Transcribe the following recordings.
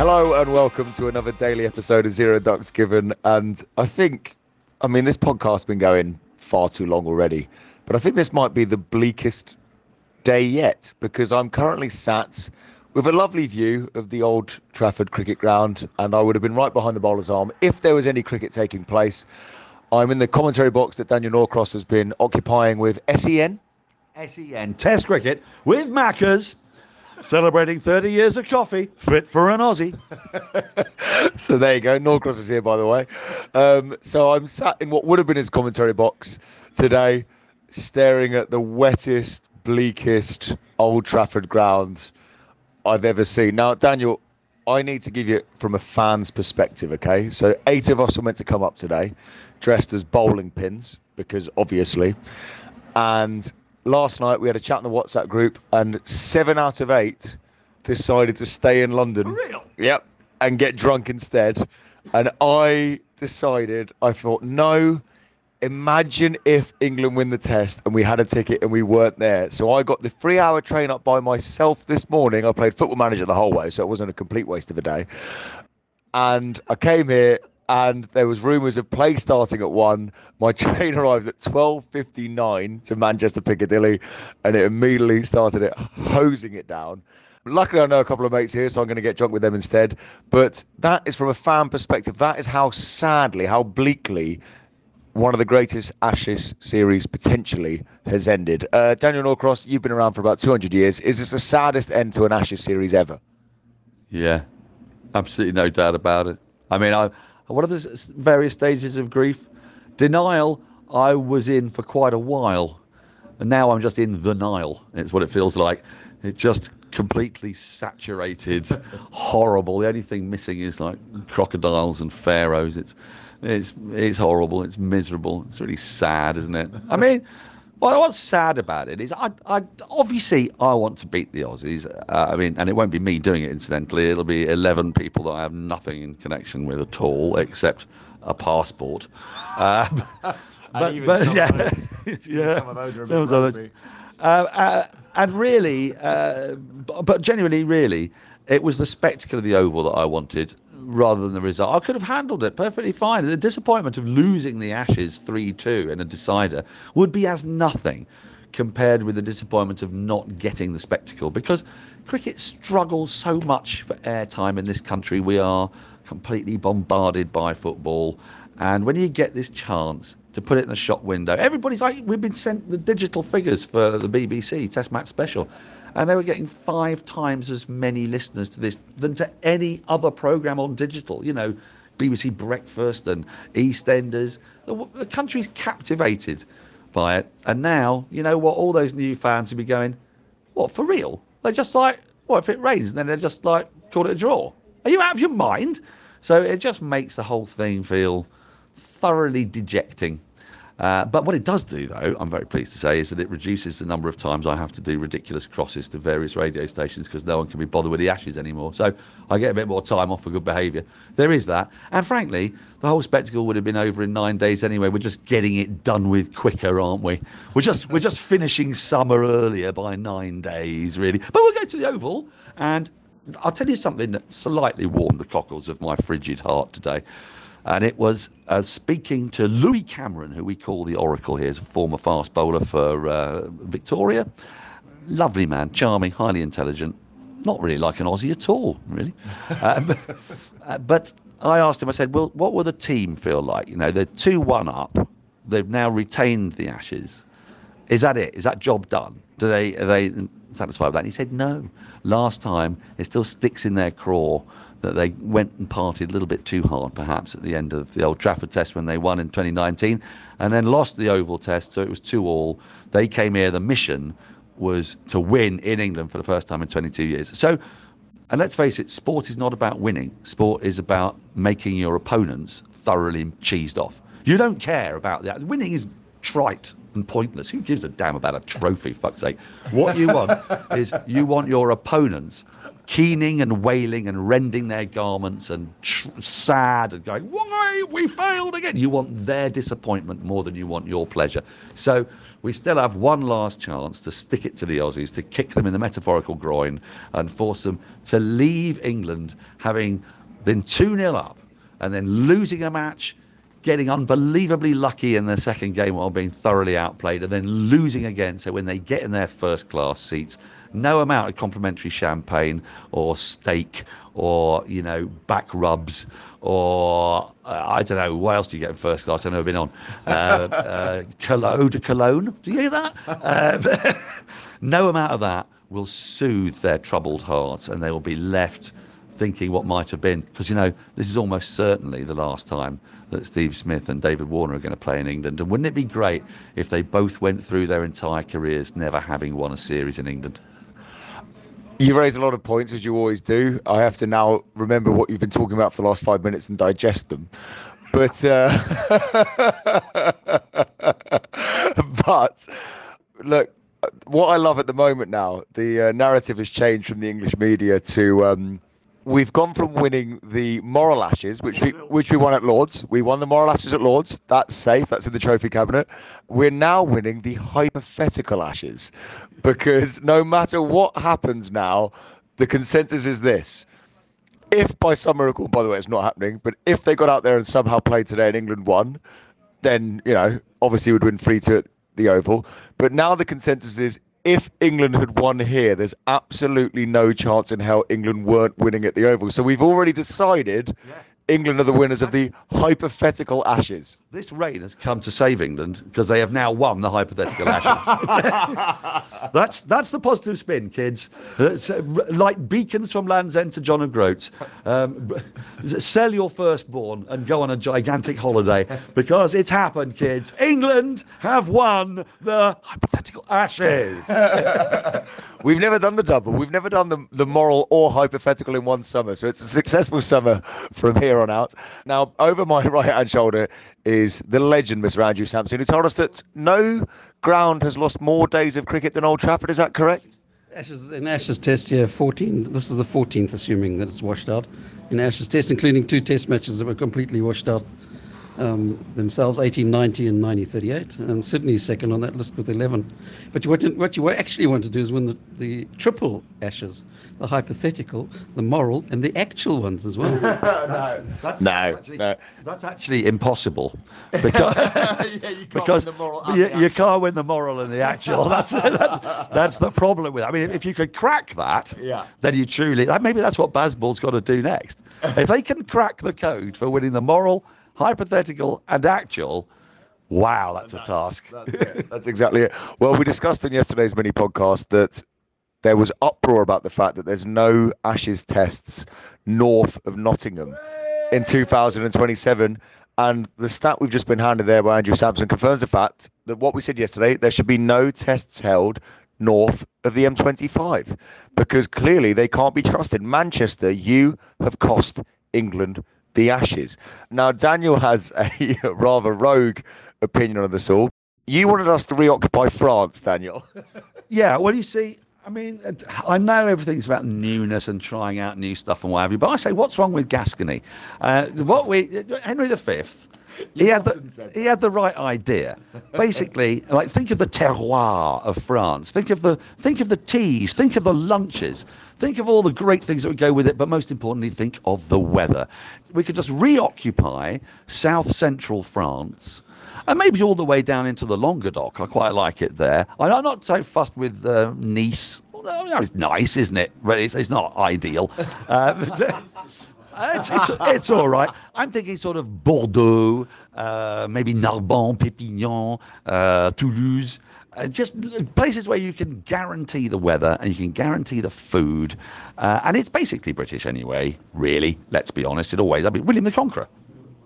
Hello and welcome to another daily episode of Zero Ducks Given. And I think, I mean, this podcast's been going far too long already, but I think this might be the bleakest day yet because I'm currently sat with a lovely view of the old Trafford cricket ground, and I would have been right behind the bowler's arm if there was any cricket taking place. I'm in the commentary box that Daniel Norcross has been occupying with SEN. SEN Test Cricket with Maccas, celebrating 30 years of coffee, fit for an Aussie. so there you go. Norcross is here, by the way. Um, so I'm sat in what would have been his commentary box today, staring at the wettest, bleakest Old Trafford ground I've ever seen. Now, Daniel, I need to give you from a fan's perspective, okay? So eight of us were meant to come up today, dressed as bowling pins, because obviously. And last night we had a chat in the WhatsApp group, and seven out of eight decided to stay in London. For real? Yep. And get drunk instead. And I decided, I thought, no, imagine if England win the test and we had a ticket and we weren't there. So I got the three hour train up by myself this morning. I played football manager the whole way, so it wasn't a complete waste of a day. And I came here and there was rumours of play starting at one. My train arrived at twelve fifty nine to Manchester Piccadilly, and it immediately started it hosing it down. Luckily, I know a couple of mates here, so I'm going to get drunk with them instead. But that is from a fan perspective. That is how sadly, how bleakly one of the greatest Ashes series potentially has ended. Uh, Daniel Norcross, you've been around for about 200 years. Is this the saddest end to an Ashes series ever? Yeah, absolutely no doubt about it. I mean, I, what are the various stages of grief? Denial, I was in for quite a while. And now I'm just in the Nile. It's what it feels like. It just completely saturated, horrible. The only thing missing is like crocodiles and pharaohs. It's, it's, it's horrible. It's miserable. It's really sad, isn't it? I mean, well, what's sad about it is, I, I obviously I want to beat the Aussies. Uh, I mean, and it won't be me doing it. Incidentally, it'll be eleven people that I have nothing in connection with at all, except a passport. Um, but, even but some of yeah, those- yeah, some of those are a bit. Uh, uh, and really, uh, but genuinely, really, it was the spectacle of the Oval that I wanted rather than the result. I could have handled it perfectly fine. The disappointment of losing the Ashes 3 2 in a decider would be as nothing compared with the disappointment of not getting the spectacle because cricket struggles so much for airtime in this country. We are completely bombarded by football. And when you get this chance to put it in the shop window, everybody's like, we've been sent the digital figures for the BBC Test Match Special, and they were getting five times as many listeners to this than to any other programme on digital. You know, BBC Breakfast and EastEnders. The, the country's captivated by it. And now, you know what? All those new fans will be going, what, for real? They're just like, what if it rains? And Then they're just like, call it a draw. Are you out of your mind? So it just makes the whole thing feel thoroughly dejecting. Uh, but what it does do, though, I'm very pleased to say, is that it reduces the number of times I have to do ridiculous crosses to various radio stations because no one can be bothered with the ashes anymore. So I get a bit more time off for good behaviour. There is that. And frankly, the whole spectacle would have been over in nine days anyway. We're just getting it done with quicker, aren't we? We're just we're just finishing summer earlier by nine days, really. But we'll go to the Oval, and I'll tell you something that slightly warmed the cockles of my frigid heart today. And it was uh, speaking to Louis Cameron, who we call the Oracle here, is a former fast bowler for uh, Victoria. Lovely man, charming, highly intelligent, not really like an Aussie at all, really. um, uh, but I asked him, I said, well, what will the team feel like? You know, they're 2 1 up, they've now retained the Ashes. Is that it? Is that job done? Do they, are they satisfied with that? And he said, no. Last time, it still sticks in their craw that they went and partied a little bit too hard, perhaps, at the end of the Old Trafford test when they won in 2019 and then lost the Oval test, so it was 2 all. They came here, the mission was to win in England for the first time in 22 years. So, and let's face it, sport is not about winning. Sport is about making your opponents thoroughly cheesed off. You don't care about that. Winning is trite and pointless. Who gives a damn about a trophy, fuck's sake? What you want is you want your opponents keening and wailing and rending their garments and tr- sad and going, Why we failed again? You want their disappointment more than you want your pleasure. So we still have one last chance to stick it to the Aussies, to kick them in the metaphorical groin and force them to leave England having been 2 0 up and then losing a match getting unbelievably lucky in their second game while being thoroughly outplayed and then losing again. So when they get in their first class seats, no amount of complimentary champagne or steak or you know back rubs or uh, I don't know what else do you get in first class. I've never been on uh, uh, cologne cologne. Do you hear that? Uh, no amount of that will soothe their troubled hearts, and they will be left thinking what might have been. Because you know this is almost certainly the last time that Steve Smith and David Warner are going to play in England. And wouldn't it be great if they both went through their entire careers never having won a series in England? You raise a lot of points as you always do. I have to now remember what you've been talking about for the last five minutes and digest them. But uh, but look, what I love at the moment now, the uh, narrative has changed from the English media to um, we've gone from winning the moral ashes, which we which we won at Lords. We won the moral ashes at Lords. That's safe. That's in the trophy cabinet. We're now winning the hypothetical ashes, because no matter what happens now, the consensus is this. If by some miracle, by the way, it's not happening, but if they got out there and somehow played today and England won, then, you know, obviously would win 3 2 at the Oval. But now the consensus is if England had won here, there's absolutely no chance in hell England weren't winning at the Oval. So we've already decided yeah. England are the winners of the hypothetical Ashes. This rain has come to save England because they have now won the hypothetical Ashes. that's that's the positive spin, kids. Uh, like beacons from Land's End to John O'Groats. Um, sell your firstborn and go on a gigantic holiday because it's happened, kids. England have won the hypothetical Ashes. We've never done the double. We've never done the, the moral or hypothetical in one summer. So it's a successful summer from here on out. Now, over my right hand shoulder is the legend, Mr. Andrew Samson, who told us that no ground has lost more days of cricket than Old Trafford. Is that correct? Ashes in Ashes Test year 14. This is the 14th, assuming that it's washed out. In Ashes Test, including two Test matches that were completely washed out um, themselves, 1890 and 1938, and Sydney's second on that list with 11. But what you, what you actually want to do is win the, the triple ashes, the hypothetical, the moral, and the actual ones as well. no, that's, no, actually, no, that's actually impossible because yeah, you because you, you, can't win the moral and the actual. That's, that's that's the problem with. It. I mean, if you could crack that, yeah. then you truly maybe that's what Bazball's got to do next. if they can crack the code for winning the moral hypothetical and actual. Wow, that's, that's a task. That's, that's exactly it. Well, we discussed in yesterday's mini podcast that there was uproar about the fact that there's no Ashes tests north of Nottingham in 2027. And the stat we've just been handed there by Andrew Samson confirms the fact that what we said yesterday, there should be no tests held north of the M25 because clearly they can't be trusted. Manchester, you have cost England the Ashes. Now, Daniel has a rather rogue opinion on this all. You wanted us to reoccupy France, Daniel. yeah, well, you see, I mean, I know everything's about newness and trying out new stuff and what have you, but I say, what's wrong with Gascony? Uh, what we Henry V he had the he had the right idea. Basically, like think of the terroir of France. Think of the think of the teas. Think of the lunches. Think of all the great things that would go with it. But most importantly, think of the weather. We could just reoccupy South Central France. And maybe all the way down into the Languedoc. I quite like it there. I'm not so fussed with uh, Nice. Although, it's nice, isn't it? But it's, it's not ideal. Uh, but, uh, it's, it's, it's all right. I'm thinking sort of Bordeaux, uh, maybe Narbonne, Perpignan, uh, Toulouse. Uh, just places where you can guarantee the weather and you can guarantee the food. Uh, and it's basically British anyway, really. Let's be honest. It always, I mean, William the Conqueror.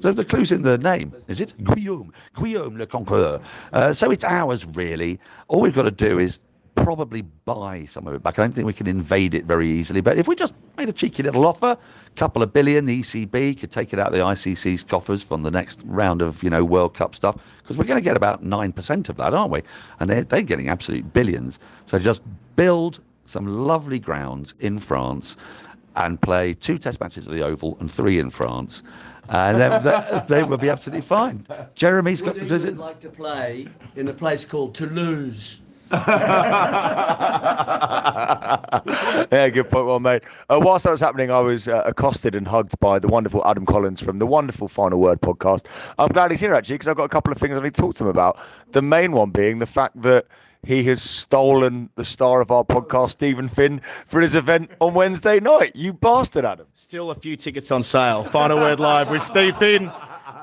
So the clue's in the name, is it? Guillaume. Guillaume le Conquereur. Uh, so it's ours, really. All we've got to do is probably buy some of it back. I don't think we can invade it very easily. But if we just made a cheeky little offer, a couple of billion, the ECB could take it out of the ICC's coffers from the next round of you know World Cup stuff because we're going to get about nine percent of that, aren't we? And they're they're getting absolute billions. So just build some lovely grounds in France and play two test matches at the Oval and three in France. And then they, they will be absolutely fine. Jeremy's got. Would like to play in a place called Toulouse? yeah, good point, well made. Uh, whilst that was happening, I was uh, accosted and hugged by the wonderful Adam Collins from the wonderful Final Word podcast. I'm glad he's here actually because I've got a couple of things I need to talk to him about. The main one being the fact that he has stolen the star of our podcast, Steven Finn, for his event on Wednesday night. You bastard, Adam. Still a few tickets on sale. Final word live with Steve Finn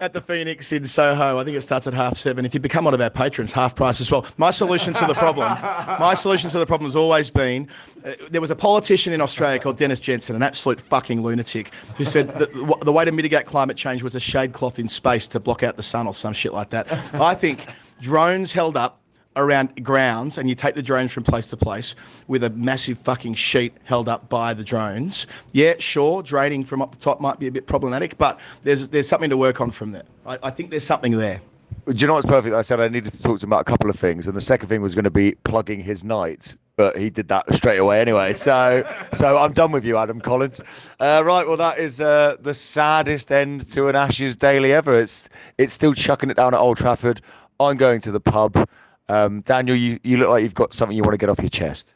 at the Phoenix in Soho. I think it starts at half seven. If you become one of our patrons, half price as well. My solution to the problem, my solution to the problem has always been, uh, there was a politician in Australia called Dennis Jensen, an absolute fucking lunatic, who said that the, the way to mitigate climate change was a shade cloth in space to block out the sun or some shit like that. I think drones held up around grounds and you take the drones from place to place with a massive fucking sheet held up by the drones. Yeah, sure, draining from up the top might be a bit problematic, but there's there's something to work on from there. I, I think there's something there. Do you know what's perfect? I said I needed to talk to him about a couple of things, and the second thing was going to be plugging his night, but he did that straight away anyway. So, so I'm done with you, Adam Collins. Uh, right, well, that is uh, the saddest end to an Ashes daily ever. It's it's still chucking it down at Old Trafford. I'm going to the pub. Um, Daniel, you, you look like you've got something you want to get off your chest.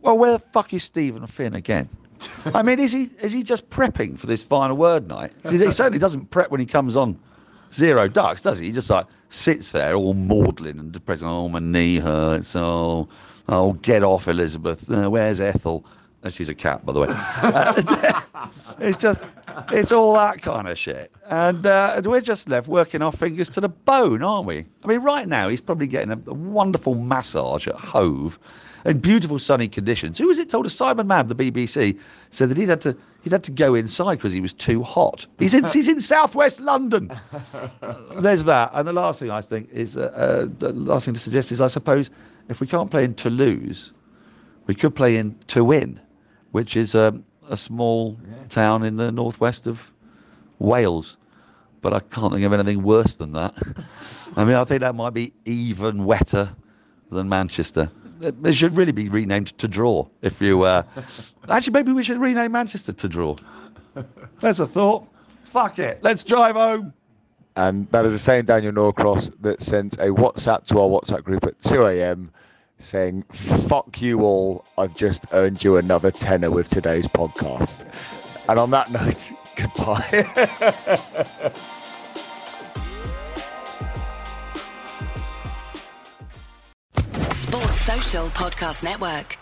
Well, where the fuck is Steven Finn again? I mean, is he is he just prepping for this final word night? See, he certainly doesn't prep when he comes on Zero Ducks, does he? He just like sits there all maudlin and depressed. Oh, my knee hurts. Oh, oh, get off, Elizabeth. Uh, where's Ethel? Uh, she's a cat, by the way. Uh, it's just, it's all that kind of shit. And uh, we're just left working our fingers to the bone, aren't we? I mean, right now, he's probably getting a, a wonderful massage at Hove in beautiful sunny conditions. Who was it told us? Simon Mann, the BBC, said that he'd had to he'd had to go inside because he was too hot. He's in he's in southwest London. There's that. And the last thing I think is uh, uh, the last thing to suggest is I suppose if we can't play in Toulouse, we could play in Tywyn, which is um, a small town in the northwest of Wales. But I can't think of anything worse than that. I mean, I think that might be even wetter than Manchester. It should really be renamed to draw. If you uh... actually, maybe we should rename Manchester to draw. There's a thought. Fuck it. Let's drive home. And that is the same Daniel Norcross that sent a WhatsApp to our WhatsApp group at 2 a.m. saying, Fuck you all. I've just earned you another tenner with today's podcast. And on that note, goodbye. Sports Social Podcast Network.